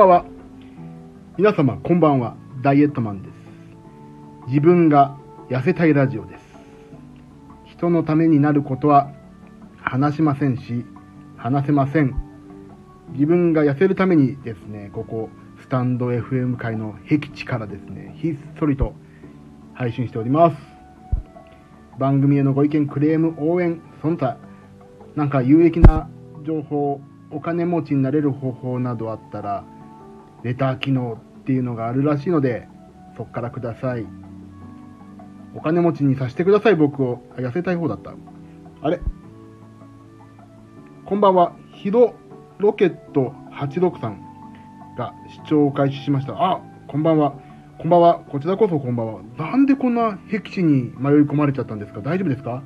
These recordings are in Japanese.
ばは。皆様、こんばんは。ダイエットマンです。自分が痩せたいラジオです。人のためになることは話しませんし、話せません。自分が痩せるためにですね、ここ、スタンド FM 界の僻地からですね、ひっそりと配信しております。番組へのご意見、クレーム、応援、その他、なんか有益な情報、お金持ちになれる方法などあったら、レター機能っていうのがあるらしいので、そっからください。お金持ちにさせてください、僕を。痩せたい方だった。あれ？こんばんは。ヒロロケット86さんが視聴を開始しました。あ、こんばんは。こんばんは。こちらこそこんばんは。なんでこんな僻地に迷い込まれちゃったんですか？大丈夫ですか？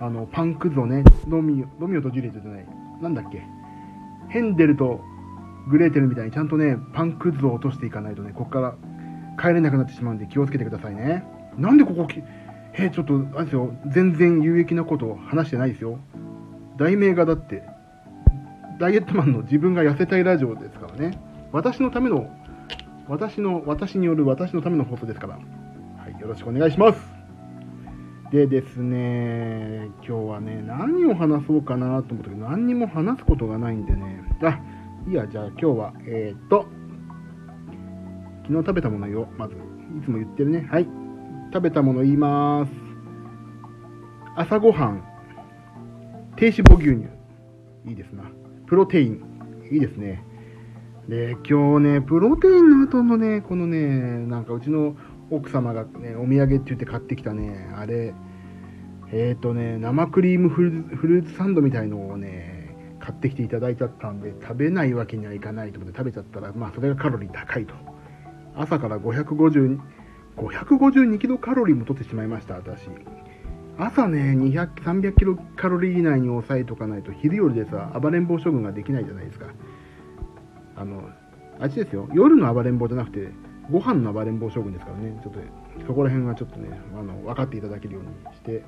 あの、パンクズをね、ロミオ、ロミオとジュリエットじゃない。なんだっけ？ヘンデルとグレーテルみたいにちゃんとね、パンクズを落としていかないとね、ここから帰れなくなってしまうんで気をつけてくださいね。なんでここ、えちょっと、あれですよ、全然有益なことを話してないですよ。題名がだって、ダイエットマンの自分が痩せたいラジオですからね。私のための、私の、私による私のための放送ですから。はい、よろしくお願いします。でですね、今日はね、何を話そうかなと思ったけど、何にも話すことがないんでね。あ、いや、じゃあ今日は、えー、っと、昨日食べたものよ、まず。いつも言ってるね。はい。食べたもの言います。朝ごはん、低脂肪牛乳。いいですな。プロテイン。いいですね。で、今日ね、プロテインの後のね、このね、なんかうちの奥様がね、お土産って言って買ってきたね、あれ、えっ、ー、とね、生クリームフルーツサンドみたいのをね、買ってきていただいちゃったんで、食べないわけにはいかないと思って食べちゃったら、まあそれがカロリー高いと。朝から550、552キロカロリーも取ってしまいました、私。朝ね、200、300キロカロリー以内に抑えとかないと、昼夜でさ、暴れん坊処分ができないじゃないですか。あの、あっちですよ、夜の暴れん坊じゃなくて、ご飯の暴れん坊将軍ですからね、ちょっとそこら辺はちょっとね、あの分かっていただけるようにして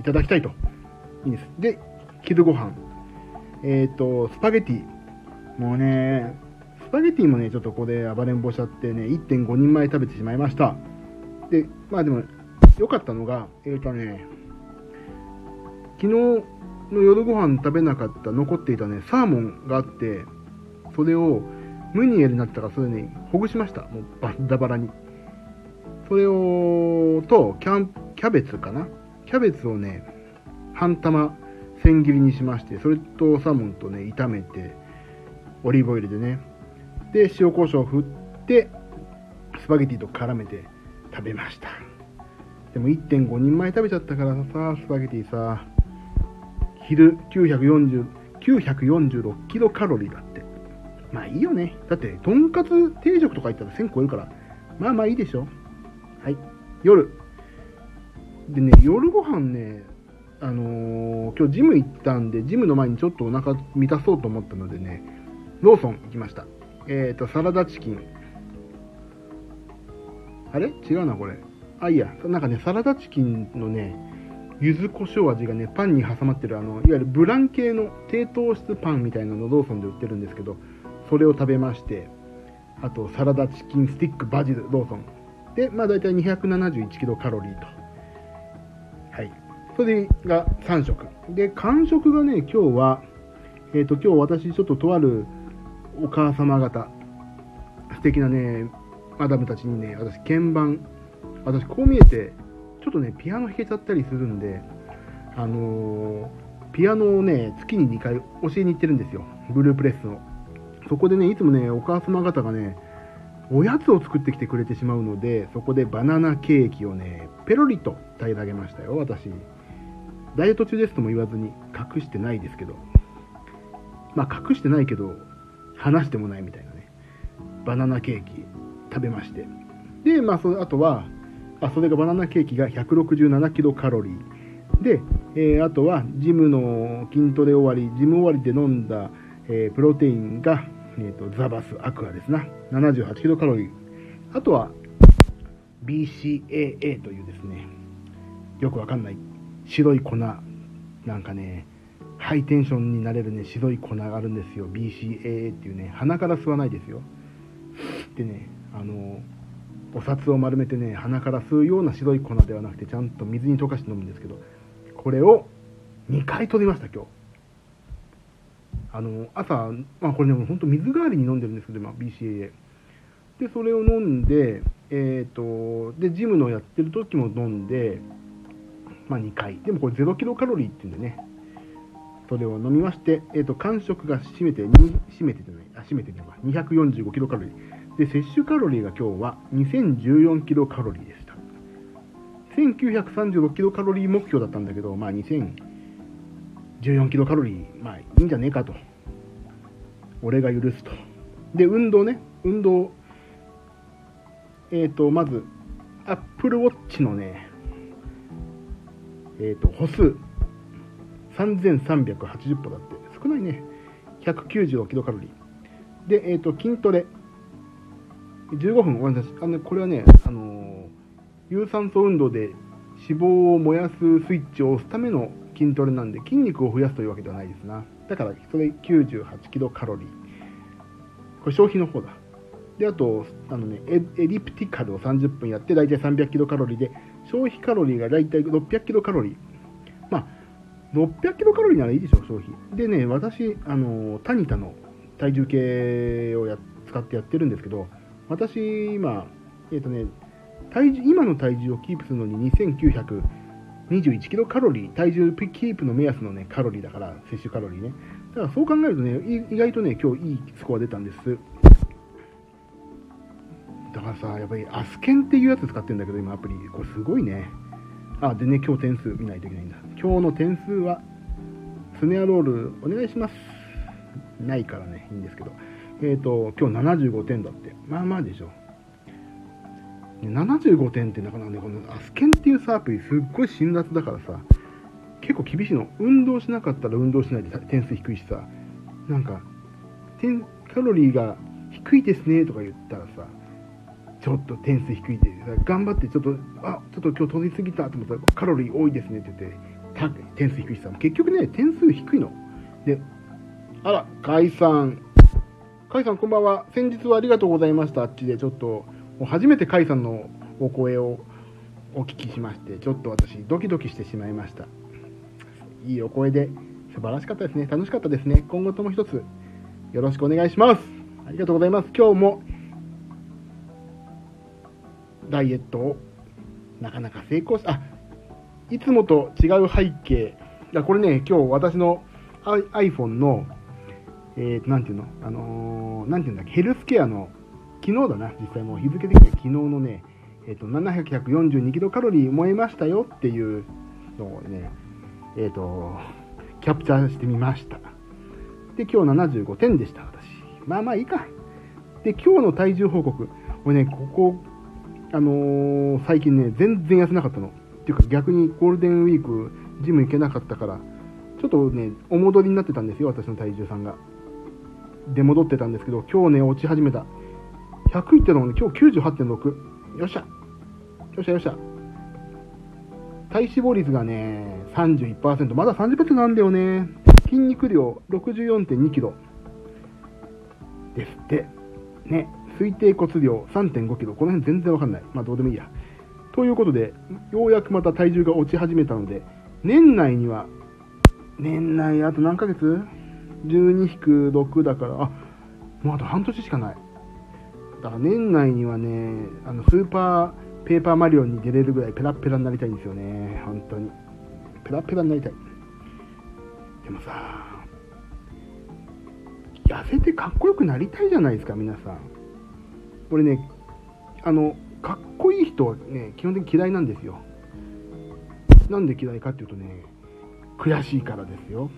いただきたいと。いいです。で、昼ご飯。えっ、ー、と、スパゲティ。もうね、スパゲティもね、ちょっとここで暴れん坊しちゃってね、1.5人前食べてしまいました。で、まあでも、良かったのが、えっ、ー、とね、昨日の夜ご飯食べなかった残っていたね、サーモンがあって、それをムニエルになったからそれね、ほぐしました。もうバッダバラに。それを、と、キャン、キャベツかな？キャベツをね、半玉千切りにしまして、それとサーモンとね、炒めて、オリーブオイルでね。で、塩コショウ振って、スパゲティと絡めて食べました。でも1.5人前食べちゃったからさ、スパゲティさ、昼940、946キロカロリーだって。まあいいよね。だって、とんかつ定食とか行ったら1000超えるから、まあまあいいでしょ。はい。夜。でね、夜ご飯ね、あのー、今日ジム行ったんで、ジムの前にちょっとお腹満たそうと思ったのでね、ローソン行きました。えっ、ー、と、サラダチキン。あれ？違うな、これ。あ、いいや。なんかね、サラダチキンのね、柚子胡椒味がね、パンに挟まってる、あの、いわゆるブラン系の低糖質パンみたいなのローソンで売ってるんですけど、それを食べまして、あとサラダチキンスティックバジルローソン。で、まあ大体271キロカロリーと。それが3食。で、間食がね、今日は、えっ、ー、と、今日私ちょっととあるお母様方、素敵なね、マダムたちにね、私鍵盤、私こう見えて、ちょっとね、ピアノ弾けちゃったりするんで、あのー、ピアノをね、月に2回教えに行ってるんですよ。ブループレッスの。そこでね、いつもね、お母様方がね、おやつを作ってきてくれてしまうので、そこでバナナケーキをね、ペロリと平らげましたよ、私。ダイエット中ですとも言わずに、隠してないですけど。まあ、隠してないけど、話してもないみたいなね。バナナケーキ食べまして。で、まあ、そあとは、あ、それがバナナケーキが167キロカロリー。で、えー、あとは、ジムの筋トレ終わり、ジム終わりで飲んだ、えー、プロテインがえーと、ザバスアクアですな78キロカロリーあとは BCAA というですねよくわかんない白い粉なんかねハイテンションになれるね白い粉があるんですよ。BCAA っていうね鼻から吸わないですよ。ってねあのお札を丸めてね鼻から吸うような白い粉ではなくてちゃんと水に溶かして飲むんですけどこれを2回取りました今日。あの朝、まあ、これね本当水代わりに飲んでるんですけど、まあ、BCAA でそれを飲んでえっ、ー、とでジムのやってる時も飲んでまあ2回。でもこれ0キロカロリーっていうんでね。それを飲みまして、えーと、間食が占めて占めてじゃない。あ占めてじゃない245キロカロリー。で摂取カロリーが今日は2014キロカロリーでした。1936キロカロリー目標だったんだけどまあ2014キロカロリーまあいいんじゃねえかと。俺が許すと。で運動ね。運動。えっ、ー、とまずアップルウォッチのねえ、ー、と歩数。3380歩だって。少ないね。196キロカロリー。で、えーと、筋トレ。15分。ごめんなさい。あのこれはね、あの、有酸素運動で脂肪を燃やすスイッチを押すための筋トレなんで筋肉を増やすというわけではないですな。だからそれ98キロカロリー。これ消費の方だ。であとあの、ね、エリプティカルを30分やって大体300キロカロリーで消費カロリーが大体600キロカロリーまあ600キロカロリーならいいでしょう、消費。でね、私、あの、タニタの体重計をや使ってやってるんですけど、私、今、えっ、ー、とね、体重、今の体重をキープするのに2921キロカロリー、体重キープの目安のね、カロリーだから、摂取カロリーね。だからそう考えるとね、意外とね、今日いいスコア出たんです。だからさ、やっぱりアスケンっていうやつ使ってるんだけど、今アプリ。これすごいね。あ、でね、今日点数見ないといけないんだ。今日の点数は、スネアロールお願いします。ないからね、いいんですけど。えっ、ー、と、今日75点だって。まあまあでしょ。75点ってなかなかね、このアスケンっていうサープリすっごい辛辣だからさ、結構厳しいの。運動しなかったら運動しないで点数低いしさ、なんか、カロリーが低いですねとか言ったらさ、ちょっと点数低いで、頑張ってちょっと、あ、ちょっと今日取りすぎたと思ったら、カロリー多いですねって言って、点数低いしさ、結局ね、点数低いの。で、あら、甲斐さん。甲斐さんこんばんは。先日はありがとうございました。あっちでちょっと、初めて甲斐さんのお声をお聞きしまして、ちょっと私、ドキドキしてしまいました。いいお声で、素晴らしかったですね。楽しかったですね。今後とも一つ、よろしくお願いします。ありがとうございます。今日もダイエットをなかなか成功し、あ、いつもと違う背景。いこれね、今日私の iPhone の、えー、ていうの？あのー、ていうんだ？っけ、ヘルスケアの、昨日だな、実際もう日付的には昨日のね、えっ、ー、と、742キロカロリー燃えましたよっていうのをね、えっ、ー、と、キャプチャーしてみました。で、今日75点でした、私。まあまあいいか。で、今日の体重報告。これね、ここあのー、最近ね、全然痩せなかったの。っていうか逆にゴールデンウィーク、ジム行けなかったから、ちょっとね、お戻りになってたんですよ、私の体重さんが。で、戻ってたんですけど、今日ね、落ち始めた。100いってたのね、今日98.6。よっしゃ。よっしゃよっしゃ。体脂肪率がね、31%。まだ30%なんだよね。筋肉量64.2キロ。ですって。ね。推定骨量3.5キロ。この辺全然わかんない。まあどうでもいいや。ということで、ようやくまた体重が落ち始めたので、年内には、年内あと何ヶ月 ?12-6 だから、あ、もうあと半年しかない。だから年内にはね、あの、スーパーペーパーマリオンに出れるぐらいペラペラになりたいんですよね。本当に。ペラペラになりたい。でもさ、痩せてかっこよくなりたいじゃないですか、皆さん。俺ね、あの、かっこいい人はね、基本的に嫌いなんですよ。なんで嫌いかっていうとね、悔しいからですよ。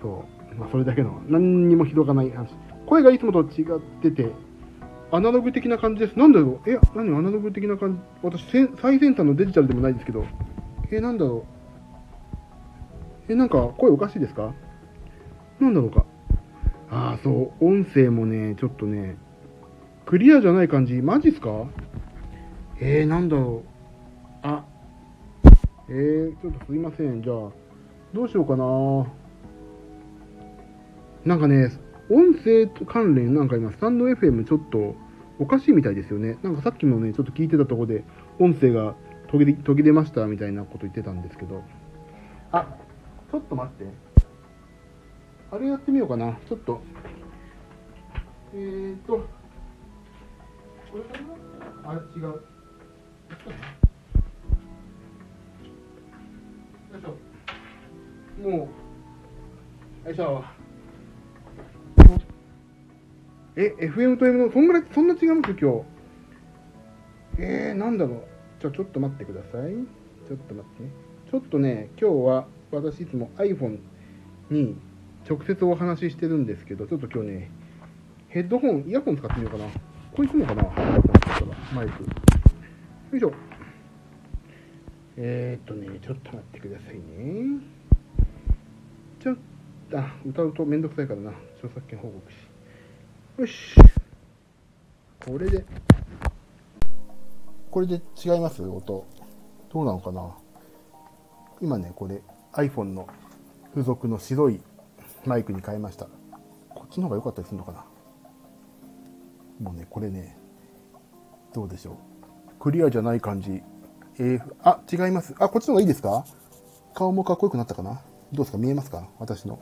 そう。まあ、それだけの、何にも広がない話。声がいつもと違ってて、アナログ的な感じです。なんだろう？え、何？アナログ的な感じ？私、最先端のデジタルでもないですけど、え、なんだろう？え、なんか声おかしいですか？なんだろうか？ああ、そう。音声もね、ちょっとね、クリアじゃない感じマジっすか？えー、なんだろう。あ、えー、ちょっとすいません。じゃあ、どうしようかな。なんかね、音声関連なんか今、スタンド FM ちょっとおかしいみたいですよね。なんかさっきもね、ちょっと聞いてたところで、音声が途切れ途切れましたみたいなこと言ってたんですけど。あ、ちょっと待って。あれやってみようかな。ちょっと。えーと、これかなあれ違う。よいしょ。もう、よいしょ。え、FM と M の、そんぐらい、そんな違います今日。えー、なんだろう。じゃちょっと待ってください。ちょっと待ってね。ちょっとね、今日は私いつも iPhone に直接お話ししてるんですけど、ちょっと今日ね、ヘッドホン、イヤホン使ってみようかな。こいくのかな？マイク。よいしょ。えー、っとね、ちょっと待ってくださいね。ちょっと、あ、歌うとめんどくさいからな。著作権報告し。よし。これで、これで違います？音。どうなのかな？今ね、これ iPhone の付属の白いマイクに変えました。こっちの方が良かったりするのかな？もうね、これね、どうでしょう。クリアじゃない感じ。AF、あ、違います。あ、こっちの方がいいですか？顔もかっこよくなったかな？どうですか？見えますか？私の。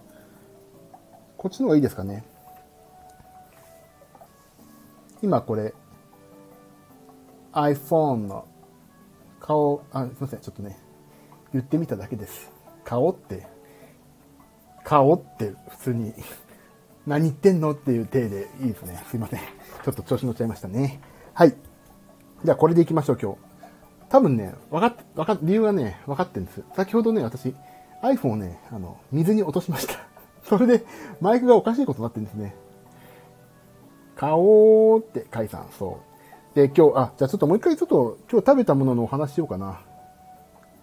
こっちの方がいいですかね？今これ iPhone の顔、あ、すいません、ちょっとね、言ってみただけです。顔って、顔って普通に何言ってんの？っていう体でいいですね。すいません。ちょっと調子乗っちゃいましたね。はい。じゃあこれでいきましょう、今日。多分ね、分かっ、分かっ、理由はね、分かってんです。先ほどね、私、iPhone をね、あの、水に落としました。それで、マイクがおかしいことになってるんですね。顔って、カイさん、そう。で、今日、あ、じゃあちょっともう一回ちょっと、今日食べたもののお話しようかな。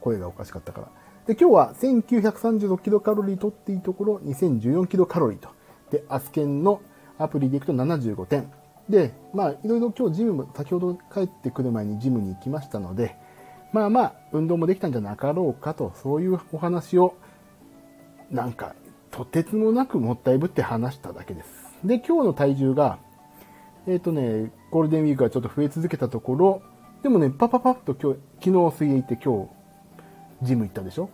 声がおかしかったから。で、今日は1936キロカロリー取っていいところ、2014キロカロリーと。で、アスケンのアプリでいくと75点。で、まあ、いろいろ今日ジムも、先ほど帰ってくる前にジムに行きましたので、まあまあ、運動もできたんじゃなかろうかと、そういうお話を、なんか、とてつもなくもったいぶって話しただけです。で、今日の体重が、えっ、ー、とね、ゴールデンウィークがちょっと増え続けたところ、でもね、パパパッと今日、昨日水泳行って今日、ジム行ったでしょ？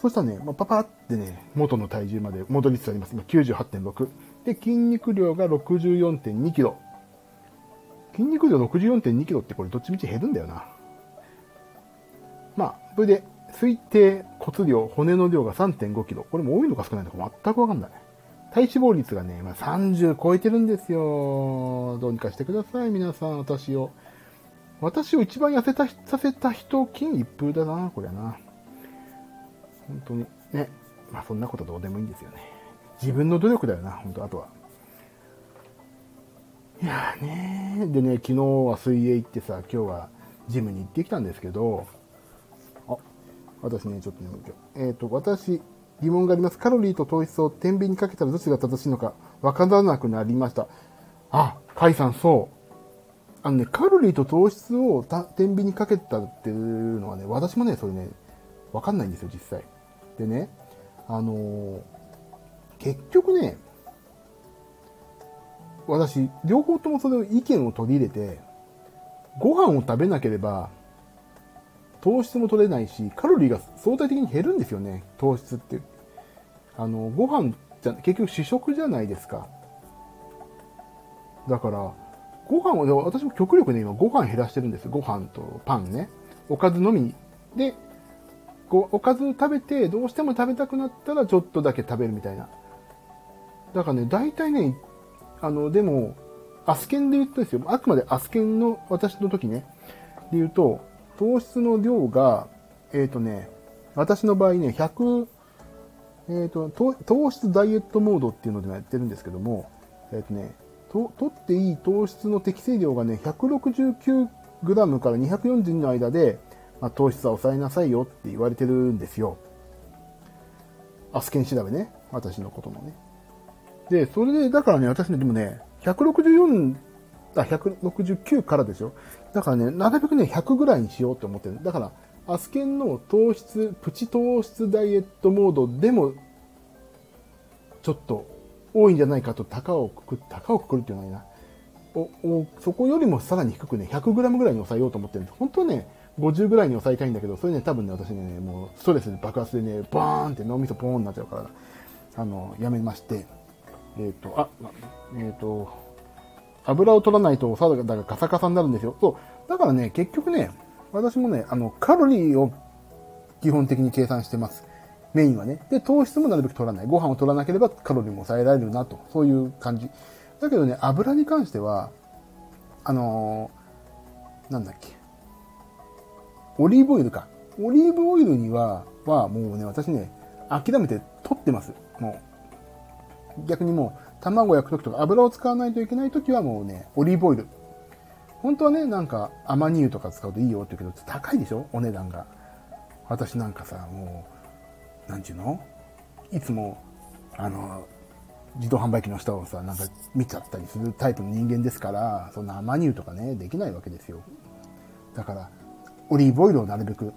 そしたらね、まあ、パパってね、元の体重まで戻りつつあります。今98.6。で、筋肉量が64.2キロ。筋肉量64.2キロってこれどっちみち減るんだよな。まあ、それで、推定骨量、骨の量が3.5キロ。これも多いのか少ないのか全くわかんない。体脂肪率がね、まあ、30超えてるんですよ。どうにかしてください、皆さん、私を。私を一番痩せた、させた人、金一封だな、これな。本当に。ね。まあ、そんなことどうでもいいんですよね。自分の努力だよな、本当あとは。いやーねでね、昨日は水泳行ってさ、今日はジムに行ってきたんですけど、あ、私ね、ちょっとね、えっ、ー、と、私、疑問があります。カロリーと糖質を天秤にかけたらどっちが正しいのかわからなくなりました。あ、カイさん、そう。あのね、カロリーと糖質を天秤にかけたっていうのはね、私もね、それね、わかんないんですよ、実際。でね、あのー、結局ね、私、両方ともそれを意見を取り入れて、ご飯を食べなければ、糖質も取れないし、カロリーが相対的に減るんですよね、糖質って。あの、ご飯じゃ、結局主食じゃないですか。だから、ご飯を、私も極力ね、今ご飯減らしてるんですご飯とパンね。おかずのみ。で、おかず食べて、どうしても食べたくなったらちょっとだけ食べるみたいな。だからね、大体ね、あの、でも、アスケンで言ったんですよ。あくまでアスケンの私の時ね、で言うと、糖質の量が、えっ、ー、とね、私の場合ね、100、えっ、ー、と糖質ダイエットモードっていうのでやってるんですけども、えっ、ー、とね、と、取っていい糖質の適正量がね、169g から242の間で、まあ、糖質は抑えなさいよって言われてるんですよ。アスケン調べね。私のこともね。で、それで、だからね、私ね、でもね、164、あ、169からでしょだからね、なるべくね、100ぐらいにしようって思ってる。だから、アスケンの糖質、プチ糖質ダイエットモードでも、ちょっと多いんじゃないかと高をくく高をくくるっていうのはないなおおそこよりもさらに低くね 100g ぐらいに抑えようと思ってるんです本当はね50ぐらいに抑えたいんだけどそれね多分ね私ねもうストレスで爆発でねバーンって脳みそポーンになっちゃうからあのやめましてえっ、ー、とあえっ、ー、と油を取らないとお肌がカサカサになるんですよそうだからね結局ね私もねあのカロリーを基本的に計算してますメインはね。で、糖質もなるべく取らない。ご飯を取らなければカロリーも抑えられるなと。そういう感じ。だけどね、油に関しては、あのー、なんだっけ。オリーブオイルか。オリーブオイルには、はもうね、私ね、諦めて取ってます。もう。逆にもう、卵焼くときとか油を使わないといけないときはもうね、オリーブオイル。本当はね、なんか、アマニ油とか使うといいよって言うけど、高いでしょ？お値段が。私なんかさ、もう、なんちゅうの？いつも、あの、自動販売機の下をさ、なんか見ちゃったりするタイプの人間ですから、そんなアマニ油とかね、できないわけですよ。だから、オリーブオイルをなるべく、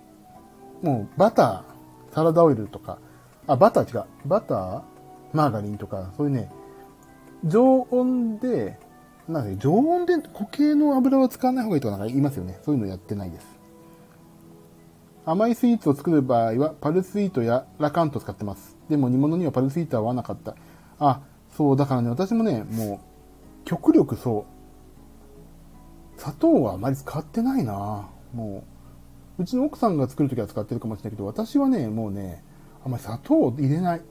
もうバター、サラダオイルとか、あ、バター違う。バター、マーガリンとか、そういうね、常温で、なんで、常温で固形の油は使わない方がいいとかなんか言いますよね。そういうのやってないです。甘いスイーツを作る場合は、パルスイートやラカント使ってます。でも煮物にはパルスイートは合わなかった。あ、そう、だからね、私もね、もう、極力そう、砂糖はあまり使ってないなもうう、ちの奥さんが作るときは使ってるかもしれないけど、私はね、もうね、あんまり砂糖を入れない。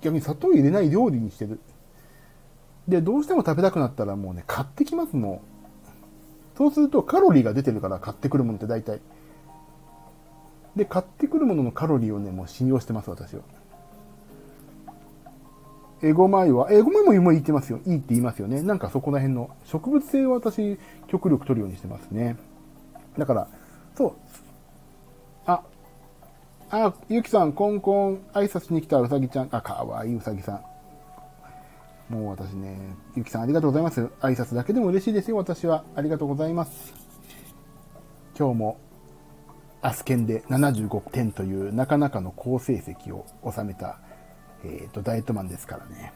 逆に砂糖を入れない料理にしてる。で、どうしても食べたくなったらもうね、買ってきます、もう。そうするとカロリーが出てるから買ってくるものって大体。で、買ってくるもののカロリーをね、もう信用してます、私は。エゴマ油は、エゴマ油も言ってますよ。いいって言いますよね。なんかそこら辺の植物性を私、極力取るようにしてますね。だから、そう。あ、ゆきさん、コンコン、挨拶に来たうさぎちゃん。あ、かわいいうさぎさん。もう私ね、ゆきさんありがとうございます。挨拶だけでも嬉しいですよ、私は。ありがとうございます。今日もアスケンで75点というなかなかの好成績を収めた、えっ、ー、と、ダイエットマンですからね。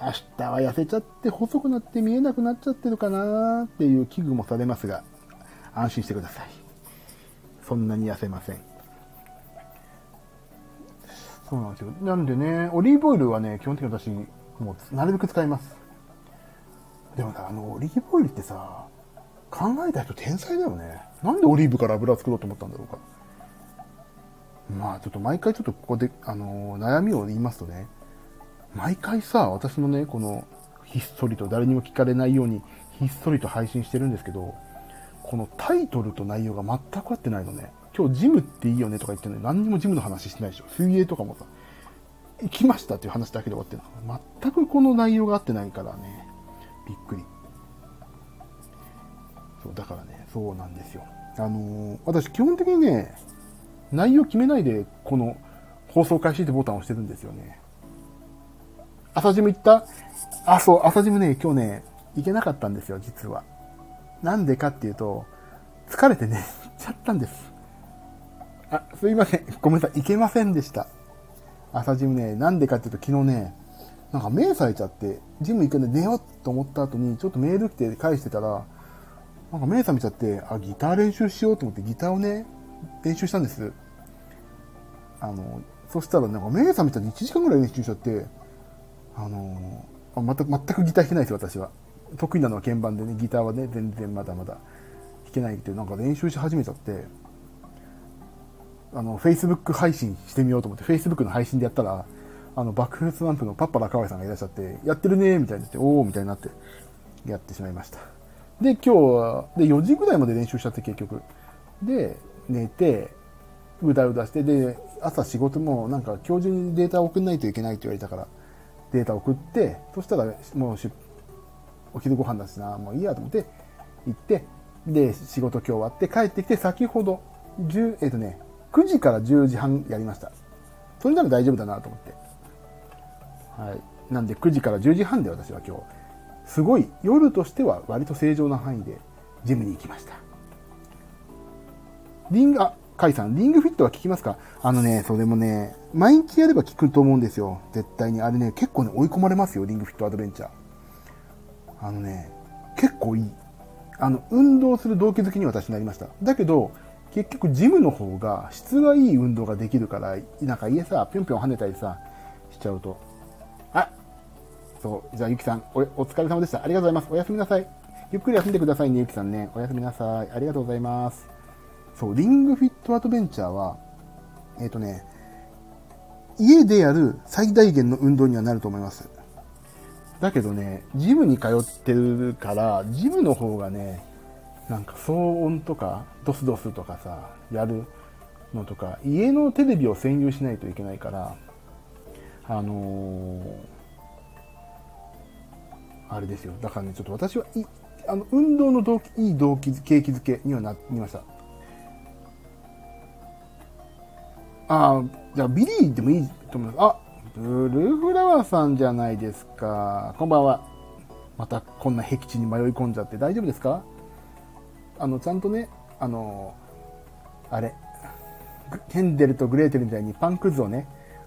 明日は痩せちゃって細くなって見えなくなっちゃってるかなっていう危惧もされますが、安心してください。そんなに痩せません。そうなんですよ。なんでね、オリーブオイルはね、基本的に私、もうなるべく使います。でもさ、あの、オリーブオイルってさ、考えた人天才だよね。なんでオリーブから油作ろうと思ったんだろうか。まあちょっと毎回ちょっとここで、あのー、悩みを言いますとね、毎回さ、私のね、この、ひっそりと誰にも聞かれないように、ひっそりと配信してるんですけど、このタイトルと内容が全く合ってないのね。今日ジムっていいよねとか言ってるのに何にもジムの話してないでしょ。水泳とかもさ、行きましたっていう話だけで終わってるの。全くこの内容が合ってないからね、びっくり。そうだからね、そうなんですよ。あのー、私基本的にね、内容決めないで、この放送開始ってボタンを押してるんですよね。朝ジム行った？あ、そう、朝ジムね、今日ね、行けなかったんですよ、実は。なんでかっていうと、疲れてね、行っちゃったんです。あ、すいません。ごめんなさい。行けませんでした。朝ジムね、なんでかっていうと昨日ね、なんか目さえちゃって、ジム行くんで寝ようと思った後に、ちょっとメール来て返してたら、なんか目覚めちゃって、あ、ギター練習しようと思ってギターをね、練習したんです。あの、そしたらなんか目覚めちゃって1時間ぐらい練習しちゃって、あの、あ全く、全くギター弾けないですよ、私は。得意なのは鍵盤でね、ギターはね、全然まだまだ弾けないっていう、なんか練習し始めちゃって、あの、Facebook 配信してみようと思って、Facebook の配信でやったら、あの、バックフルスワンプのパッパラカワイさんがいらっしゃって、やってるねみたいになって、おーみたいになって、やってしまいました。で、今日は、で、4時ぐらいまで練習しちゃって結局。で、寝て、うだうだして、で、朝仕事もなんか今日中にデータ送んないといけないって言われたから、データ送って、そしたらもうしお昼ご飯だしな、もういいやと思って、行って、で、仕事今日終わって帰ってきて、先ほど、10、えっ、ー、とね、9時から10時半やりました。それなら大丈夫だなと思って。はい。なんで9時から10時半で私は今日すごい夜としては割と正常な範囲でジムに行きました。リング、あ、カイさん、リングフィットは効きますか？あのね、そうでもね、毎日やれば効くと思うんですよ。絶対に。あれね、結構ね、追い込まれますよ、リングフィットアドベンチャー。あのね、結構いい。あの、運動する動機づきに私なりました。だけど、結局ジムの方が質がいい運動ができるから、なんか家さ、ぴょんぴょん跳ねたりさ、しちゃうと。あそう、じゃあゆきさんお、お疲れ様でした。ありがとうございます。おやすみなさい。ゆっくり休んでくださいね、ゆきさんね。おやすみなさい。ありがとうございます。そう、リングフィットアドベンチャーは、えっ、ー、とね、家でやる最大限の運動にはなると思います。だけどね、ジムに通ってるから、ジムの方がね、なんか騒音とか、ドスドスとかさ、やるのとか、家のテレビを占有しないといけないから、あのー、あれですよ。だからね、ちょっと私は、いあの、運動の動機、いい動機、景気づけにはなりました。ああ、じゃあビリーでもいいと思います。あ、ブルーフラワーさんじゃないですか。こんばんは。またこんな僻地に迷い込んじゃって大丈夫ですか？あの、ちゃんとね、あの、あれ、ヘンデルとグレーテルみたいにパンくずをね、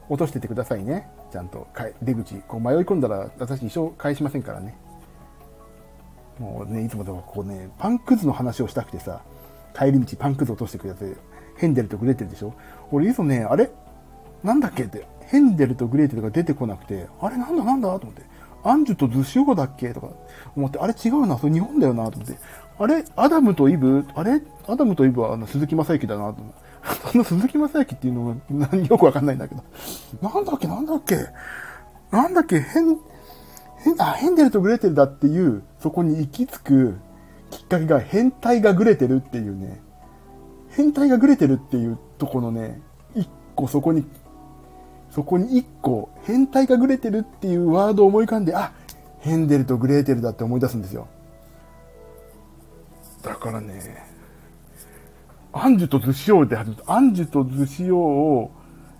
落としててくださいね。ちゃんと出口、こう迷い込んだら私一生返しませんからね。もうね、いつもでもこうね、パンくずの話をしたくてさ、帰り道パンくず落としてくれて、ヘンデルとグレーテルでしょ俺いつもね、あれ？なんだっけって、ヘンデルとグレーテルが出てこなくて、あれなんだなんだと思って、アンジュとズシオだっけ？とか思って、あれ違うな、それ日本だよなと思って、あれアダムとイブ？あれ？アダムとイブはあの鈴木正幸だなと思って。その鈴木正幸っていうのがよくわかんないんだけど。なんだっけ？なんだっけ？なんだっけ？ヘン、ヘン、あ、ヘンデルとグレーテルだっていう、そこに行き着くきっかけが変態がグレてるっていうね。変態がグレてるっていうとこのね、一個そこに、そこに一個、変態がグレてるっていうワードを思い浮かんで、あ、ヘンデルとグレーテルだって思い出すんですよ。だからね、アンジュとズシオで始めた。アンジュとズシオを、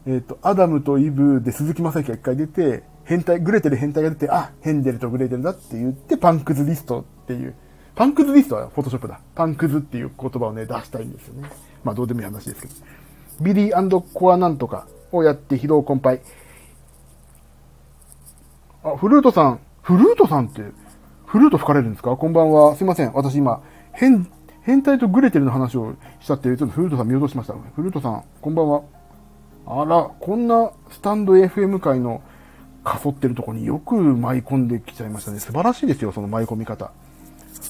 えっ、ー、と、アダムとイブで鈴木正樹が一回出て、変態、グレてる変態が出て、あ、ヘンデルとグレーテルだって言って、パンクズリストっていう。パンクズリストはフォトショップだ。パンクズっていう言葉をね、出したいんですよね。まあどうでもいい話ですけど。ビリーコアなんとかをやって疲労困憊。あ、フルートさん、フルートさんって、フルート吹かれるんですか？こんばんは。すいません。私今、変、変態とグレテルの話をしたって、ちょっとフルートさん見落としました。フルートさん、こんばんは。あら、こんなスタンド FM 界のかそってるとこによく舞い込んできちゃいましたね。素晴らしいですよ、その舞い込み方。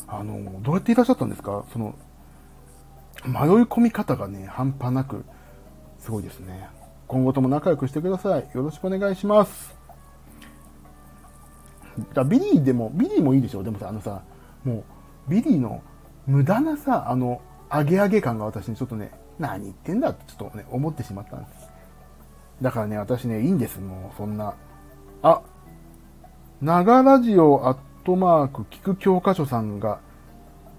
あの、どうやっていらっしゃったんですか？その、迷い込み方がね、半端なく、すごいですね。今後とも仲良くしてください。よろしくお願いします。だビリーでも、ビリーもいいでしょ？でもさ、あのさ、もう、ビリーの無駄なさ、あの、上げ上げ感が私にちょっとね、何言ってんだってちょっとね、思ってしまったんです。だからね、私ね、いいんです、もう、そんな。あ、長ラジオアットマーク、聞く教科書さんが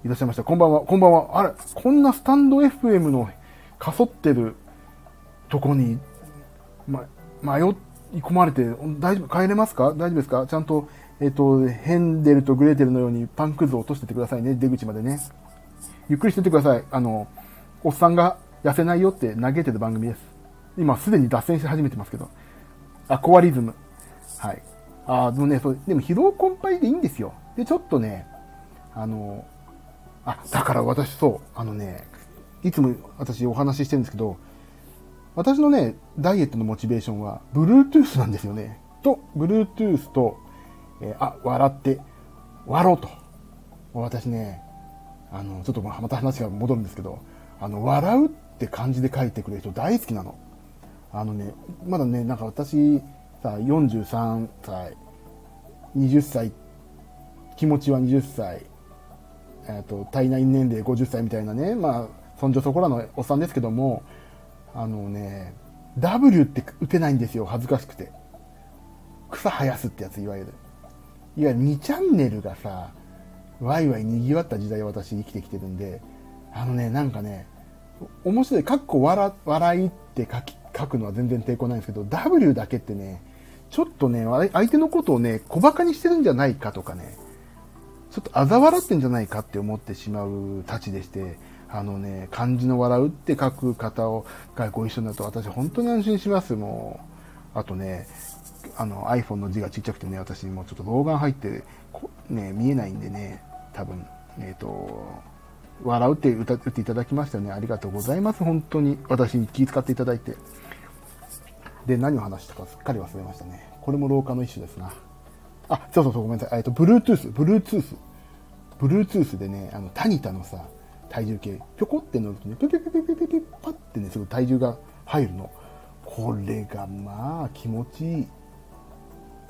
いらっしゃいました。こんばんは、こんばんは。あれ、こんなスタンド FM のかそってるとこに、ま、迷い込まれて、大丈夫、帰れますか？大丈夫ですか？ちゃんと、えっ、と、ヘンデルとグレーテルのようにパンくずを落としててくださいね、出口までね。ゆっくりしててください。あの、おっさんが痩せないよって嘆いてる番組です。今すでに脱線し始めてますけど。アコアリズム。はい。ああ、でもね、そう、でも疲労困憊でいいんですよ。で、ちょっとね、あの、あ、だから私そう、あのね、いつも私お話ししてるんですけど、私のね、ダイエットのモチベーションは、Bluetooth なんですよね。と、Bluetooth と、えー、あ、笑って、笑おうと。私ね、あの、ちょっとまた話が戻るんですけど、あの、笑うって漢字で書いてくれる人大好きなの。あのね、まだね、なんか私、さ、43歳、20歳、気持ちは20歳、えっ、ー、と、体内年齢50歳みたいなね、まあ、そんじょそこらのおっさんですけども、あのね、W って打てないんですよ、恥ずかしくて。草生やすってやつ、いわゆる。いわゆる2チャンネルがさ、ワイワイ賑わった時代私生きてきてるんで、あのね、なんかね、面白い、かっこ笑、笑いって書き、書くのは全然抵抗ないんですけど、W だけってね、ちょっとね、相手のことをね、小馬鹿にしてるんじゃないかとかね、ちょっと嘲笑ってんじゃないかって思ってしまうたちでして、あのね、漢字の笑うって書く方をがご一緒になると私本当に安心します。もう、あとね、あの iPhone の字がちっちゃくてね、私もうちょっと老眼入ってね、見えないんでね、多分、えっ、ー、と、笑うって歌っていただきましたね。ありがとうございます。本当に。私に気遣っていただいて。で、何を話したかすっかり忘れましたね。これも老化の一種ですな。あ、そうそうそう、ごめんなさい。えっと、Bluetooth、Bluetooth。Bluetooth でね、あの、タニタのさ、体重計、ぴょこって乗るとね、ぴょぴょぴょぴょぴょぴょパってね、すごい体重が入るの。これがまあ気持ちいい。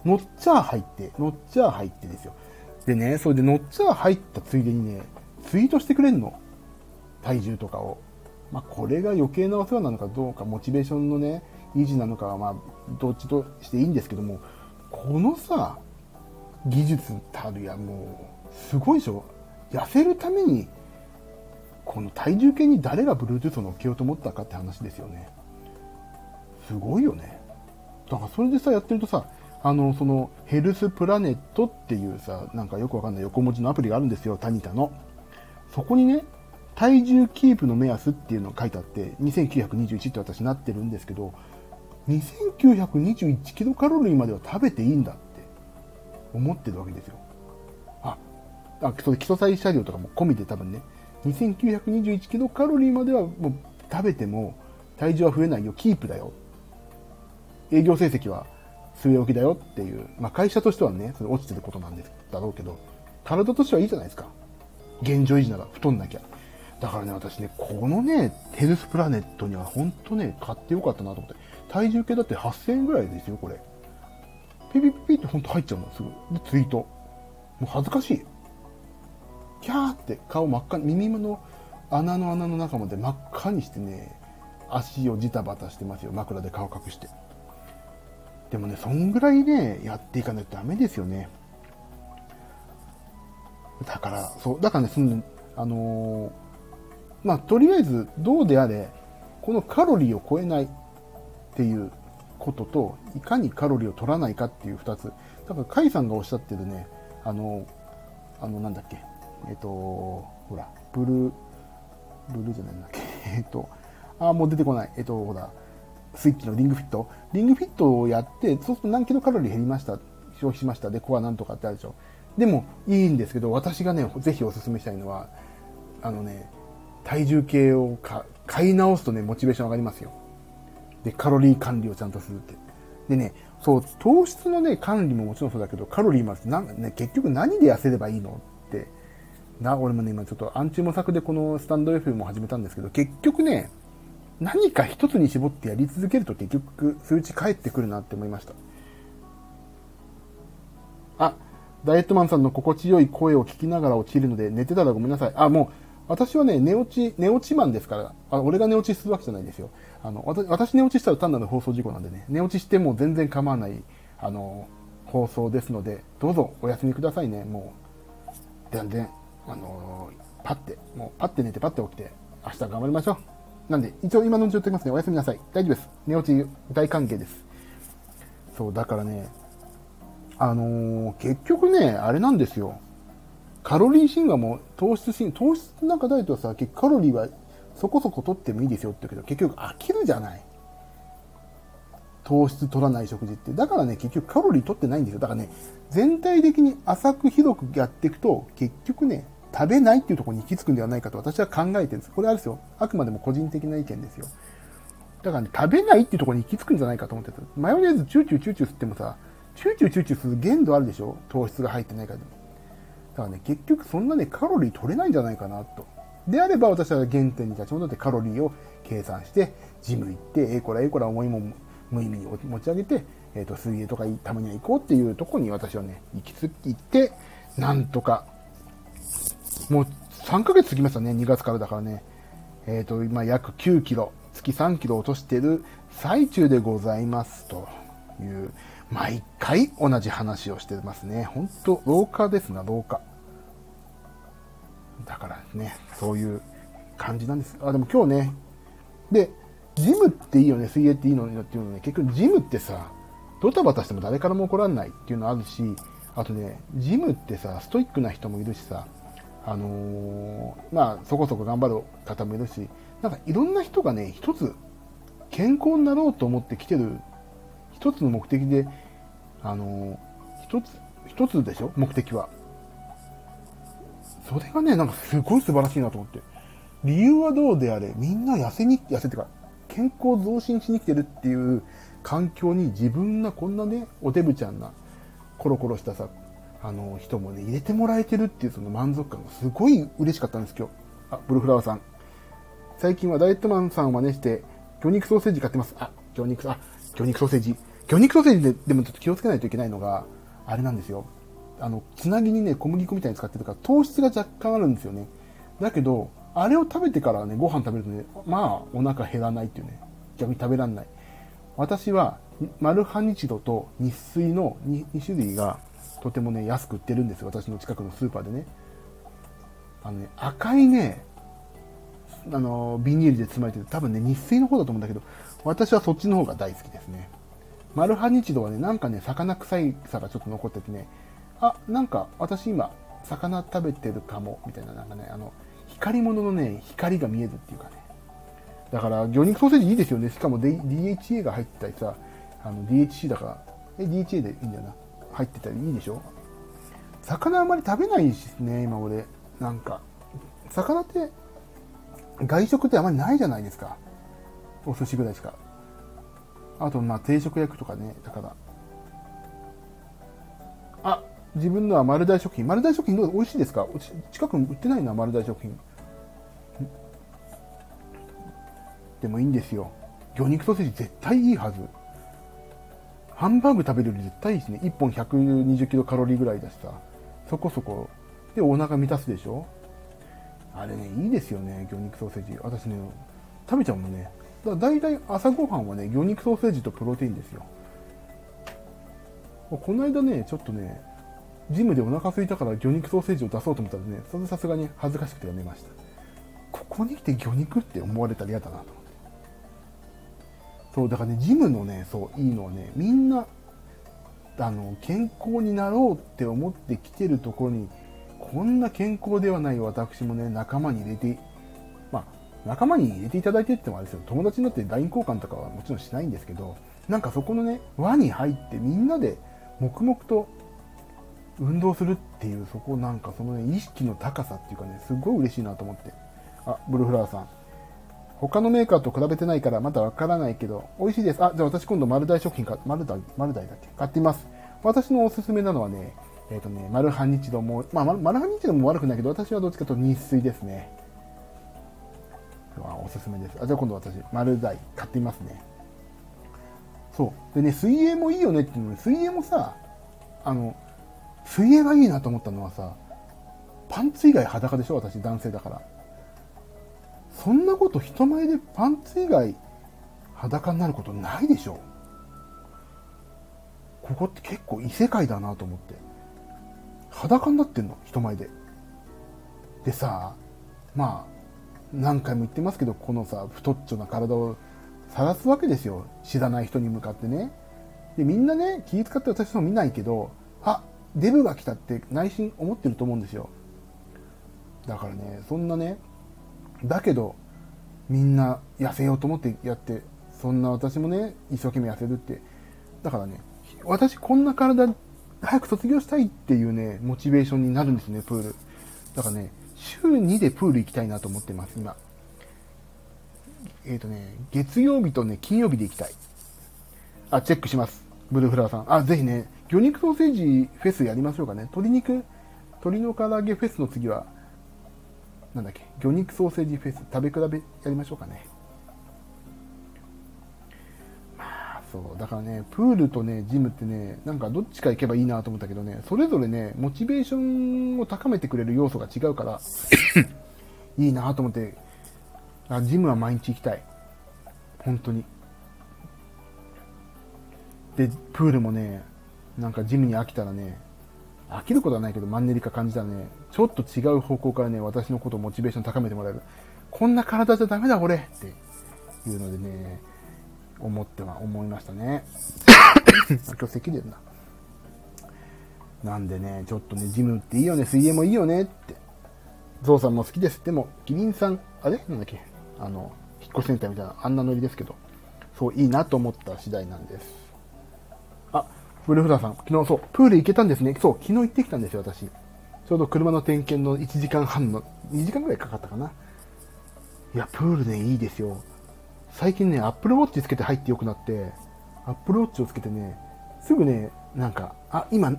乗っちゃ入って、乗っちゃ入ってですよ。でね、それで乗っちゃ入ったついでにね、ツイートしてくれんの。体重とかを。まあ、これが余計なお世話なのかどうか、モチベーションのね、維持なのかは、まあ、どっちとしていいんですけども、このさ、技術たるや、もう、すごいでしょ痩せるためにこの体重計に誰が Bluetooth を乗っけようと思ったかって話ですよね。すごいよね。だからそれでさ、やってるとさ、あの、その、ヘルスプラネットっていうさ、なんかよくわかんない横文字のアプリがあるんですよ、タニタの。そこにね、体重キープの目安っていうのが書いてあって、2921って私なってるんですけど、2921キロカロリーまでは食べていいんだって思ってるわけですよ。あ、あそれ基礎代謝量とかも込みで多分ね、2921キロカロリーまではもう食べても体重は増えないよ、キープだよ。営業成績は据え置きだよっていう、まあ会社としてはね、それ落ちてることなんですだろうけど、体としてはいいじゃないですか。現状維持なら太んなきゃ。だからね、私ね、このね、ヘルスプラネットには本当ね、買ってよかったなと思って。体重計だって8000円ぐらいですよ、これ。ピピピピってほんと入っちゃうの、すぐ。で、ツイート。もう恥ずかしい。キャーって顔真っ赤に、耳の穴の穴の中まで真っ赤にしてね、足をジタバタしてますよ。枕で顔隠して。でもね、そんぐらいね、やっていかないとダメですよね。だから、そう、だからね、その、あのー、まあ、とりあえず、どうであれ、このカロリーを超えないっていうことと、いかにカロリーを取らないかっていう二つ。だから、カイさんがおっしゃってるね、あの、あの、なんだっけ、えっ、と、ほら、ブルー、ブルーじゃないんだっけ、えっ、と、あ、もう出てこない。えっ、と、ほら、スイッチのリングフィット。リングフィットをやって、そうすると何キロカロリー減りました？消費しました？で、コアなんとかってあるでしょ？でも、いいんですけど、私がね、ぜひお勧めしたいのは、あのね、体重計を買い直すとね、モチベーション上がりますよ。で、カロリー管理をちゃんとするって。でね、そう、糖質のね、管理ももちろんそうだけど、カロリーもなね、結局何で痩せればいいの？な、俺もね、今ちょっとアンチ模索でこのスタンド FM も始めたんですけど、結局ね、何か一つに絞ってやり続けると結局数値返ってくるなって思いました。あ、ダイエットマンさんの心地よい声を聞きながら落ちるので寝てたらごめんなさい。あ、もう、私はね、寝落ち、寝落ちマンですから、あ俺が寝落ちするわけじゃないんですよ。あの、私、私寝落ちしたら単なる放送事故なんでね、寝落ちしても全然構わない、あの、放送ですので、どうぞお休みくださいね、もう。全然あのー、パッて、もうパッて寝てパッて起きて、明日頑張りましょう。なんで、一応今のうち言ってきますね。おやすみなさい。大丈夫です。寝落ち大歓迎です。そう、だからね、あのー、結局ね、あれなんですよ。カロリー神話も糖質神、糖質なんかダイエットはさ、結カロリーはそこそこ取ってもいいですよって言うけど、結局飽きるじゃない。糖質取らない食事って。だからね、結局カロリー取ってないんですよ。だからね、全体的に浅く広くやっていくと、結局ね、食べないっていうところに行き着くんではないかと私は考えてるんです。これあれですよ。あくまでも個人的な意見ですよ。だからね、食べないっていうところに行き着くんじゃないかと思ってた。マヨネーズチューチューチューチュー吸ってもさ、チューチューチューチューする限度あるでしょ？糖質が入ってないからでも。だからね、結局そんなね、カロリー取れないんじゃないかなと。であれば私は原点に立ち戻ってカロリーを計算して、ジム行って、ええこらええこら重いもん無意味に持ち上げて、えっ、ー、と、水泳とかたまには行こうっていうとこに私はね、行き着いて、なんとかもう3ヶ月過ぎましたね、2月からだからね。えっ、ー、と、今約9キロ、月3キロ落としてる最中でございますという、毎回同じ話をしてますね。ほんと、老化ですな、老化。だからね、そういう感じなんです。あ、でも今日ね、で、ジムっていいよね、水泳っていいのにっていうのね、結局ジムってさ、ドタバタしても誰からも怒らんないっていうのあるし、あとね、ジムってさ、ストイックな人もいるしさ、あのー、まあ、そこそこ頑張る方もいるし、なんかいろんな人がね、一つ、健康になろうと思って来てる、一つの目的で、あのー、一つ、一つでしょ？目的は。それがね、なんかすごい素晴らしいなと思って。理由はどうであれ、みんな痩せに、痩せてか、健康増進しに来てるっていう環境に自分がこんなね、おデブちゃんな、コロコロしたさ、あの、人もね、入れてもらえてるっていうその満足感がすごい嬉しかったんです、今日。あ、ブルフラワーさん。最近はダイエットマンさんを真似して、魚肉ソーセージ買ってます。あ、魚肉、あ、魚肉ソーセージ。魚肉ソーセージででもちょっと気をつけないといけないのが、あれなんですよ。あの、つなぎにね、小麦粉みたいに使ってるから、糖質が若干あるんですよね。だけど、あれを食べてからね、ご飯食べるとね、まあ、お腹減らないっていうね、逆に食べらんない。私は、マルハニチドと日水の 2, 2種類がとてもね、安く売ってるんですよ。私の近くのスーパーでね。あのね、赤いね、あの、ビニールで包まれてる、多分ね、日水の方だと思うんだけど、私はそっちの方が大好きですね。マルハニチドはね、なんかね、魚臭いさがちょっと残っててね、あ、なんか私今、魚食べてるかも、みたいな、なんかね、あの、光り物のね、光が見えるっていうかね。だから、魚肉ソーセージいいですよね。しかも DHA が入ったりさ、あの、DHC だから、え、DHA でいいんだよな。入ってたりいいでしょ？魚あんまり食べないしね、今俺。なんか、魚って、外食ってあまりないじゃないですか。お寿司ぐらいしか。あと、まあ、定食焼くとかね、だから。あ、自分のは丸大食品。丸大食品どう美味しいですか？近くに売ってないな、丸大食品。でもいいんですよ。魚肉ソーセージ絶対いいはず。ハンバーグ食べるより絶対いいしね。1本120キロカロリーぐらいだしさ。そこそこ。で、お腹満たすでしょ？あれね、いいですよね、魚肉ソーセージ。私ね、食べちゃうもんね。だから大体朝ごはんはね、魚肉ソーセージとプロテインですよ。この間ね、ちょっとね、ジムでお腹空いたから魚肉ソーセージを出そうと思ったらね、それさすがに恥ずかしくてやめました。ここに来て魚肉って思われたら嫌だなと。そう、だからね、ジムのね、そう、いいのはね、みんな、あの、健康になろうって思ってきてるところに、こんな健康ではない私もね、仲間に入れて、まあ、仲間に入れていただいてってもあれですよ、友達になって LINE 交換とかはもちろんしないんですけど、なんかそこのね、輪に入ってみんなで黙々と運動するっていう、そこなんかそのね、意識の高さっていうかね、すごい嬉しいなと思って。あ、ブルーフラワーさん。他のメーカーと比べてないからまだわからないけど、美味しいです。あ、じゃあ私今度丸大食品か、丸大、丸大だっけ？買ってみます。私のおすすめなのはね、えっ、ー、とね、マルハニチドも、まあ、マルハニチドも悪くないけど、私はどっちかというと日水ですね。おすすめです。あ、じゃあ今度私、丸大買ってみますね。そう。でね、水泳もいいよねっていうのに、水泳もさ、あの、水泳がいいなと思ったのはさ、パンツ以外裸でしょ？私男性だから。そんなこと人前でパンツ以外裸になることないでしょここって結構異世界だなと思って。裸になってんの？人前で。でさ、まあ、何回も言ってますけど、このさ、太っちょな体を晒すわけですよ。知らない人に向かってね。で、みんなね、気遣って私も見ないけど、あ、デブが来たって内心思ってると思うんですよ。だからね、そんなね、だけど、みんな痩せようと思ってやって、そんな私もね、一生懸命痩せるって。だからね、私こんな体、早く卒業したいっていうね、モチベーションになるんですね、プール。だからね、週2でプール行きたいなと思ってます、今。えっ、ー、とね、月曜日とね、金曜日で行きたい。あ、チェックします。ブルーフラワーさん。あ、ぜひね、魚肉ソーセージフェスやりましょうかね。鶏肉、鶏の唐揚げフェスの次は、なんだっけ、魚肉ソーセージフェス、食べ比べやりましょうかね。まあ、そう、だからね、プールとね、ジムってね、なんかどっちか行けばいいなと思ったけどね、それぞれね、モチベーションを高めてくれる要素が違うから、いいなと思って、あ、ジムは毎日行きたい。本当に。で、プールもね、なんかジムに飽きたらね、飽きることはないけどマンネリ化感じたらね、ちょっと違う方向からね、私のことをモチベーション高めてもらえる。こんな体じゃダメだ俺っていうのでね、思っては思いましたね。今日咳出るな。なんでね、ちょっとね、ジムっていいよね、水泳もいいよねって。ゾウさんも好きです。でも、キリンさん、あれ？なんだっけ？あの、引っ越しセンターみたいな、あんなノリですけど、そう、いいなと思った次第なんです。あ、ブルフラさん、昨日そう、プール行けたんですね。そう、昨日行ってきたんですよ、私。ちょうど車の点検の1時間半の、2時間ぐらいかかったかな。いや、プールね、いいですよ。最近ね、アップルウォッチつけて入ってよくなって、アップルウォッチをつけてね、すぐね、なんか、あ、今、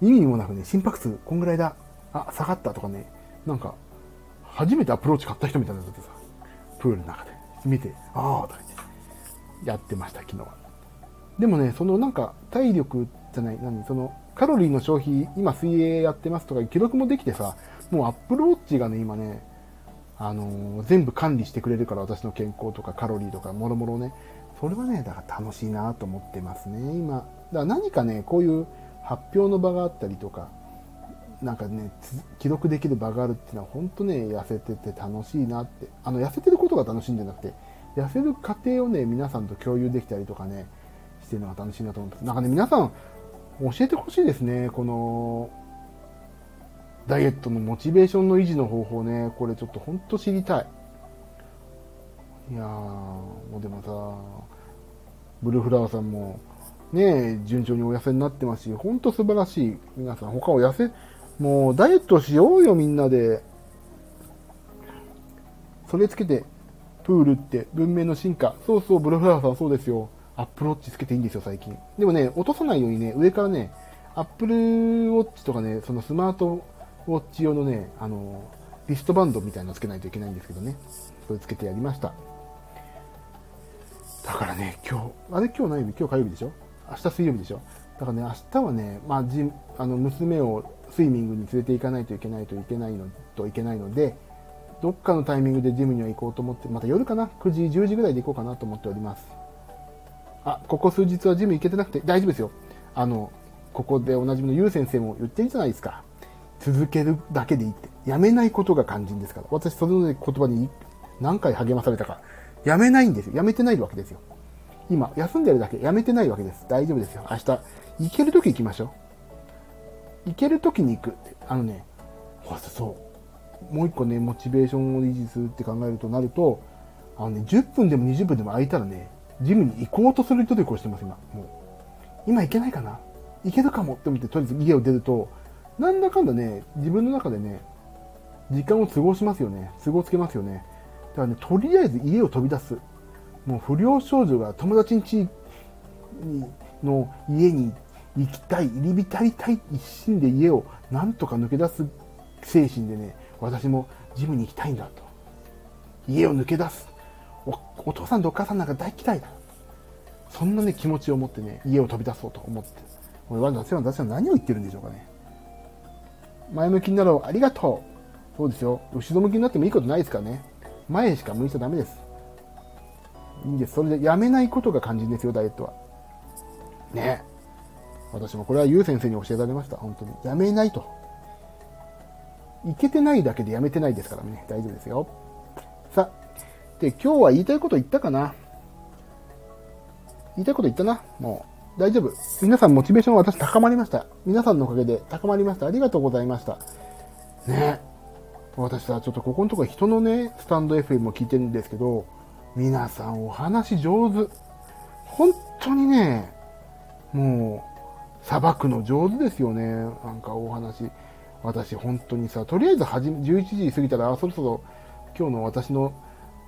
意味にもなくね、心拍数こんぐらいだ。あ、下がったとかね、なんか、初めてアプローチ買った人みたいなのってさ、プールの中で見て、ああ、とか言って、やってました、昨日は。でもね、そのなんか、体力じゃない、何、その、カロリーの消費、今水泳やってますとか記録もできてさ、もうアップルウォッチがね、今ね、あのー、全部管理してくれるから、私の健康とかカロリーとか、もろもろね。それはね、だから楽しいなと思ってますね、今。だから何かね、こういう発表の場があったりとか、なんかね、記録できる場があるっていうのは本当ね、痩せてて楽しいなって。あの、痩せてることが楽しいんじゃなくて、痩せる過程をね、皆さんと共有できたりとかね、してるのが楽しいなと思います。なんかね、皆さん、教えてほしいですね、この、ダイエットのモチベーションの維持の方法ね、これちょっと本当知りたい。いやー、もうでもさ、ブルーフラワーさんも、ね順調にお痩せになってますし、ほんと素晴らしい。皆さん、他を痩せ、もうダイエットしようよ、みんなで。それつけて、プールって文明の進化。そうそう、ブルフラワーさんそうですよ。アップルウォッチつけていいんですよ、最近。でもね、落とさないようにね、上からね、アップルウォッチとかね、そのスマートウォッチ用のね、あの、リストバンドみたいなのつけないといけないんですけどね。それつけてやりました。だからね、今日、あれ今日何曜日今日火曜日でしょ？明日水曜日でしょ？だからね、明日はね、まあ、じあの娘をスイミングに連れて行かないといけないといけないのといけないので、どっかのタイミングでジムには行こうと思って、また夜かな ?9 時、10時ぐらいで行こうかなと思っております。あ、ここ数日はジム行けてなくて大丈夫ですよ。あの、ここでおなじみのゆう先生も言ってるじゃないですか。続けるだけでいいって。やめないことが肝心ですから。私、それぞれ言葉に何回励まされたか。やめないんですよ。やめてないわけですよ。今、休んでるだけ。やめてないわけです。大丈夫ですよ。明日、行けるとき行きましょう。行けるときに行く。あのね、そう。もう一個ね、モチベーションを維持するって考えるとなると、あのね、10分でも20分でも空いたらね、ジムに行こうとする人でこうしてます、今。もう。今行けないかな？行けるかもって思って、とりあえず家を出ると、なんだかんだね、自分の中でね、時間を過ごしますよね。過ごつけますよね。だからね、とりあえず家を飛び出す。もう不良少女が友達ん家の家に行きたい、入り浸りたい一心で家をなんとか抜け出す精神でね、私もジムに行きたいんだと。家を抜け出す。お父さんとお母さんなんか大嫌いだ。そんなね、気持ちを持ってね、家を飛び出そうと思って。俺は私は私は何を言ってるんでしょうかね。前向きになろう。ありがとう。そうですよ。後ろ向きになってもいいことないですからね。前しか向いちゃダメです。いいんです。それでやめないことが肝心ですよ、ダイエットは。ね私もこれはゆう先生に教えられました、本当に。やめないと。いけてないだけでやめてないですからね、大丈夫ですよ。で、今日は言いたいこと言ったかな言いたいこと言ったな、もう。大丈夫。皆さんモチベーション私高まりました。皆さんのおかげで高まりました。ありがとうございました。ね私さ、ちょっとここのところ人のね、スタンド FM も聞いてるんですけど、皆さんお話上手。本当にね、もう、さばくの上手ですよね。なんかお話。私本当にさ、とりあえず始め、11時過ぎたら、そろそろ今日の私の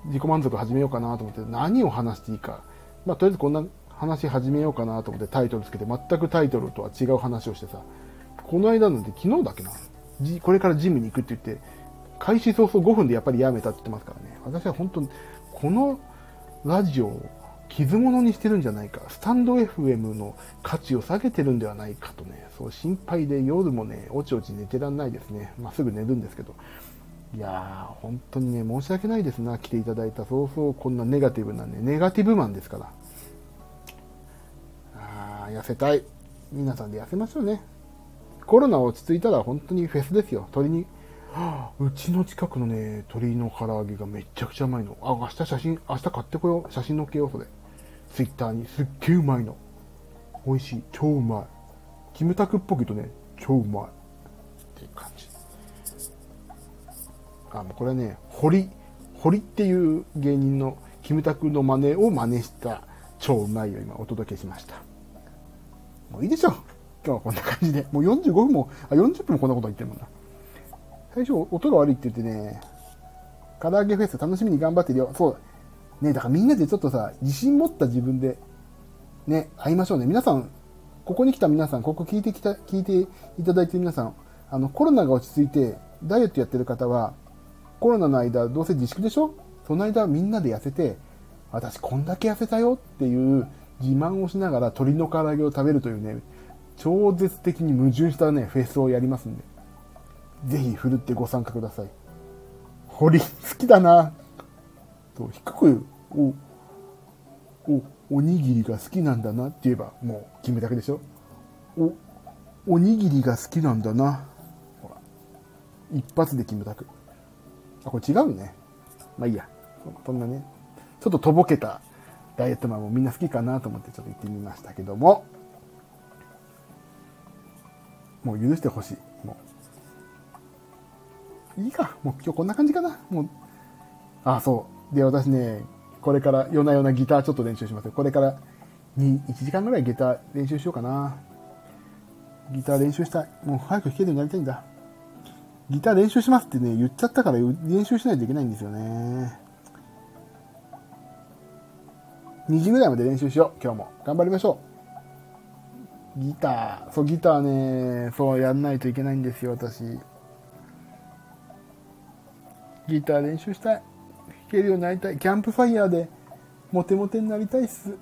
自己満足始めようかなと思って、何を話していいか。まあ、とりあえずこんな話始めようかなと思ってタイトルつけて、全くタイトルとは違う話をしてさ、この間なんて昨日だけな。これからジムに行くって言って、開始早々5分でやっぱりやめたって言ってますからね。私は本当に、このラジオを傷物にしてるんじゃないか、スタンド FM の価値を下げてるんではないかとね、そう心配で夜もね、おちおち寝てらんないですね。まあ、すぐ寝るんですけど。いやー、本当にね、申し訳ないですな、来ていただいた。そうそう、こんなネガティブなね、ネガティブマンですから。あー、痩せたい。皆さんで痩せましょうね。コロナ落ち着いたら本当にフェスですよ。鳥に うちの近くのね、鶏の唐揚げがめちゃくちゃうまいの。あ、明日写真、明日買ってこよう。写真載っけよう、それ。ツイッターに。すっげえうまいの。美味しい。超うまい。キムタクっぽく言うとね、超うまい。っていう感じ。あ、もうこれはね、堀、堀っていう芸人のキムタクの真似を真似した超うまいを今お届けしました。もういいでしょう今日はこんな感じで。もう45分も、あ、40分もこんなこと言ってるもんな。最初音が悪いって言ってね、唐揚げフェス楽しみに頑張ってるよ。そう。ねだからみんなでちょっとさ、自信持った自分で、ね、会いましょうね。皆さん、ここに来た皆さん、ここ聞いてきた、聞いていただいてる皆さん、あの、コロナが落ち着いて、ダイエットやってる方は、コロナの間、どうせ自粛でしょ？その間みんなで痩せて、私こんだけ痩せたよっていう自慢をしながら鶏の唐揚げを食べるというね、超絶的に矛盾したね、フェスをやりますんで、ぜひふるってご参加ください。堀、好きだな。と、低く、お、お、おにぎりが好きなんだなって言えば、もう決めたけでしょ？お、おにぎりが好きなんだな。ほら。一発で決めたく。あ、これ違うね。まあいいや。そんなね、ちょっととぼけたダイエットマンもみんな好きかなと思ってちょっと行ってみましたけども、もう許してほしい。もう。いいか。もう今日こんな感じかな。もう。あ、そう。で、私ね、これから夜な夜なギターちょっと練習します。これから2、1時間ぐらいギター練習しようかな。ギター練習したい。もう早く弾けるようになりたいんだ。ギター練習しますってね、言っちゃったから練習しないといけないんですよね。2時ぐらいまで練習しよう、今日も。頑張りましょう。ギター、そう、ギターね、そう、やんないといけないんですよ、私。ギター練習したい。弾けるようになりたい。キャンプファイヤーで、モテモテになりたいっす。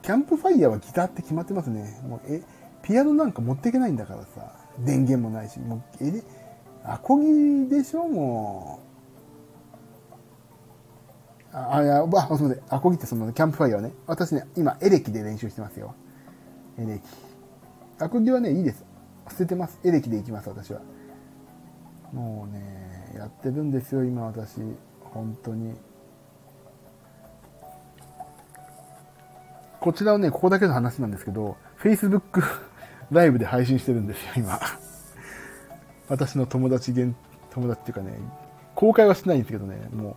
キャンプファイヤーはギターって決まってますね。もう、え、ピアノなんか持っていけないんだからさ。電源もないし。もう、え、アコギでしょ、もう。あ、いや、まあ、すみません。アコギってその、キャンプファイヤーね。私ね、今、エレキで練習してますよ。エレキ。アコギはね、いいです。捨ててます。エレキで行きます、私は。もうね、やってるんですよ、今私。本当に。こちらはね、ここだけの話なんですけど、Facebook ライブで配信してるんですよ、今。私の友達友達っていうかね、公開はしてないんですけどね、もう、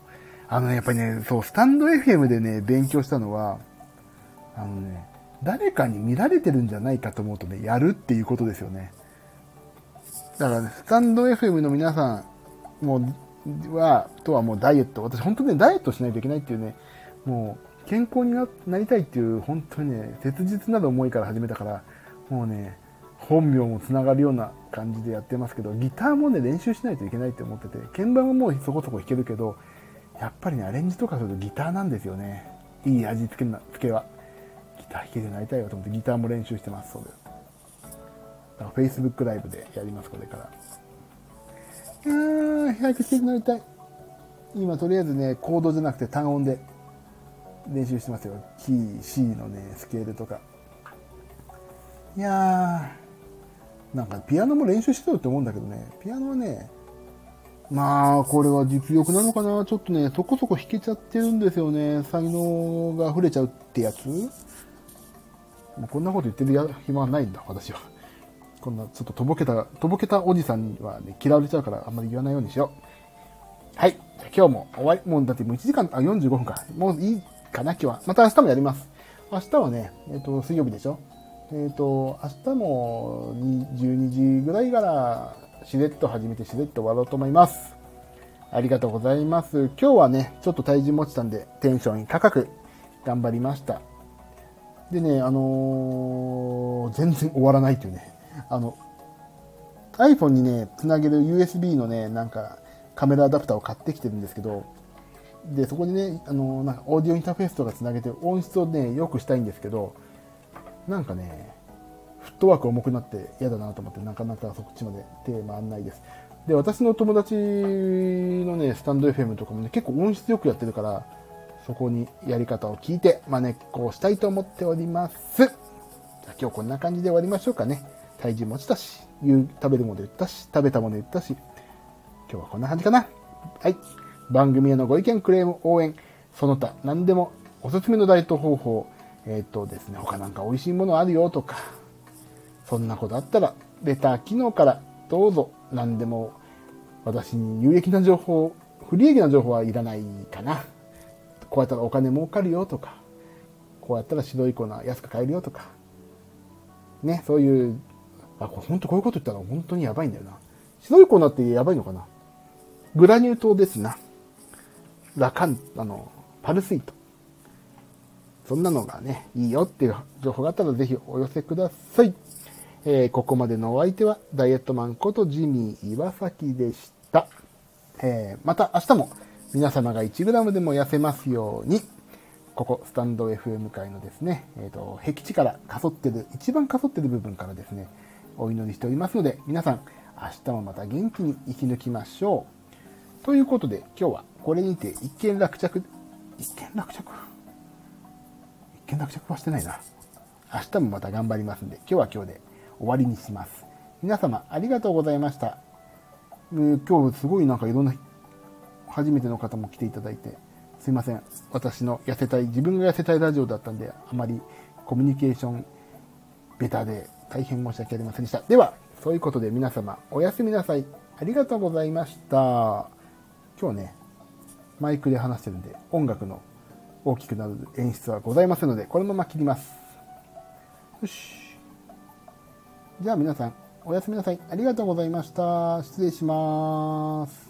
あのね、やっぱりね、そう、スタンド FM でね、勉強したのは、あのね、誰かに見られてるんじゃないかと思うとね、やるっていうことですよね。だからね、スタンド FM の皆さんもは、とはもうダイエット、私本当にね、ダイエットしないといけないっていうね、もう健康にななりたいっていう、本当にね、切実な思いから始めたから、もうね、本名もつながるような感じでやってますけど、ギターもね、練習しないといけないって思ってて、鍵盤はもうそこそこ弾けるけど、やっぱりね、アレンジとかするとギターなんですよね。いい味付けな付けは。ギター弾けるようになりたいよと思ってギターも練習してます、そうです。だから Facebook ライブでやります、これから。あー、早く弾けるようになりたい。今、とりあえずね、コードじゃなくて単音で練習してますよ。キー、C のね、スケールとか。いやー、なんかピアノも練習してよって思うんだけどね、ピアノはね、まあ、これは実力なのかなちょっとね、そこそこ弾けちゃってるんですよね。才能が溢れちゃうってやつもうこんなこと言ってるや暇はないんだ、私は。こんな、ちょっととぼけた、とぼけたおじさんにはね、嫌われちゃうからあんまり言わないようにしよう。はい。じゃ今日も終わり、もうだってもう1時間、あ、45分か。もういいかな、今日は。また明日もやります。明日はね、えっ、ー、と、水曜日でしょえっ、ー、と、明日も12時ぐらいからしれっと始めてしれっと終わろうと思います。ありがとうございます。今日はね、ちょっと体重持ちたんで、テンション高く頑張りました。でね、あのー、全然終わらないっていうね、あの、iPhone にね、つなげる USB のね、なんか、カメラアダプターを買ってきてるんですけど、で、そこにね、あのー、なんか、オーディオインターフェースとかつなげて音質をね、良くしたいんですけど、なんかね、フットワーク重くなって嫌だなと思ってなかなかそっちまで手回んないです。で、私の友達のね、スタンド FM とかもね、結構音質よくやってるから、そこにやり方を聞いて、まねっこをしたいと思っております。じゃ今日こんな感じで終わりましょうかね。体重持ちたし、食べるもの言ったし、食べたもの言ったし、今日はこんな感じかな。はい。番組へのご意見、クレーム、応援、その他、何でも、おすすめのダイエット方法、えっ、ー、とですね、他なんか美味しいものあるよとか、そんなことあったら、レター機能からどうぞ何でも私に有益な情報、不利益な情報はいらないかな。こうやったらお金儲かるよとか、こうやったら白い粉安く買えるよとか、ね、そういう、あ、これ本当こういうこと言ったら本当にやばいんだよな。白い粉ってやばいのかなグラニュー糖ですな。ラカン、あの、パルスイート。そんなのがね、いいよっていう情報があったらぜひお寄せください。えー、ここまでのお相手はダイエットマンことジミー岩崎でした。えー、また明日も皆様が 1g でも痩せますように、ここスタンド FM 界のですね、えっ、ー、と、僻地からかそってる、一番かそってる部分からですね、お祈りしておりますので、皆さん、明日もまた元気に生き抜きましょう。ということで、今日はこれにて一件落着、一件落着？一件落着はしてないな。明日もまた頑張りますんで、今日は今日で終わりにします。皆様ありがとうございました。今日すごいなんかいろんな初めての方も来ていただいて、すいません。私の痩せたい、自分が痩せたいラジオだったんで、あまりコミュニケーションベタで大変申し訳ありませんでした。では、そういうことで皆様おやすみなさい。ありがとうございました。今日ね、マイクで話してるんで、音楽の大きくなる演出はございませんので、このまま切ります。よし。じゃあ皆さん、おやすみなさい。ありがとうございました。失礼します。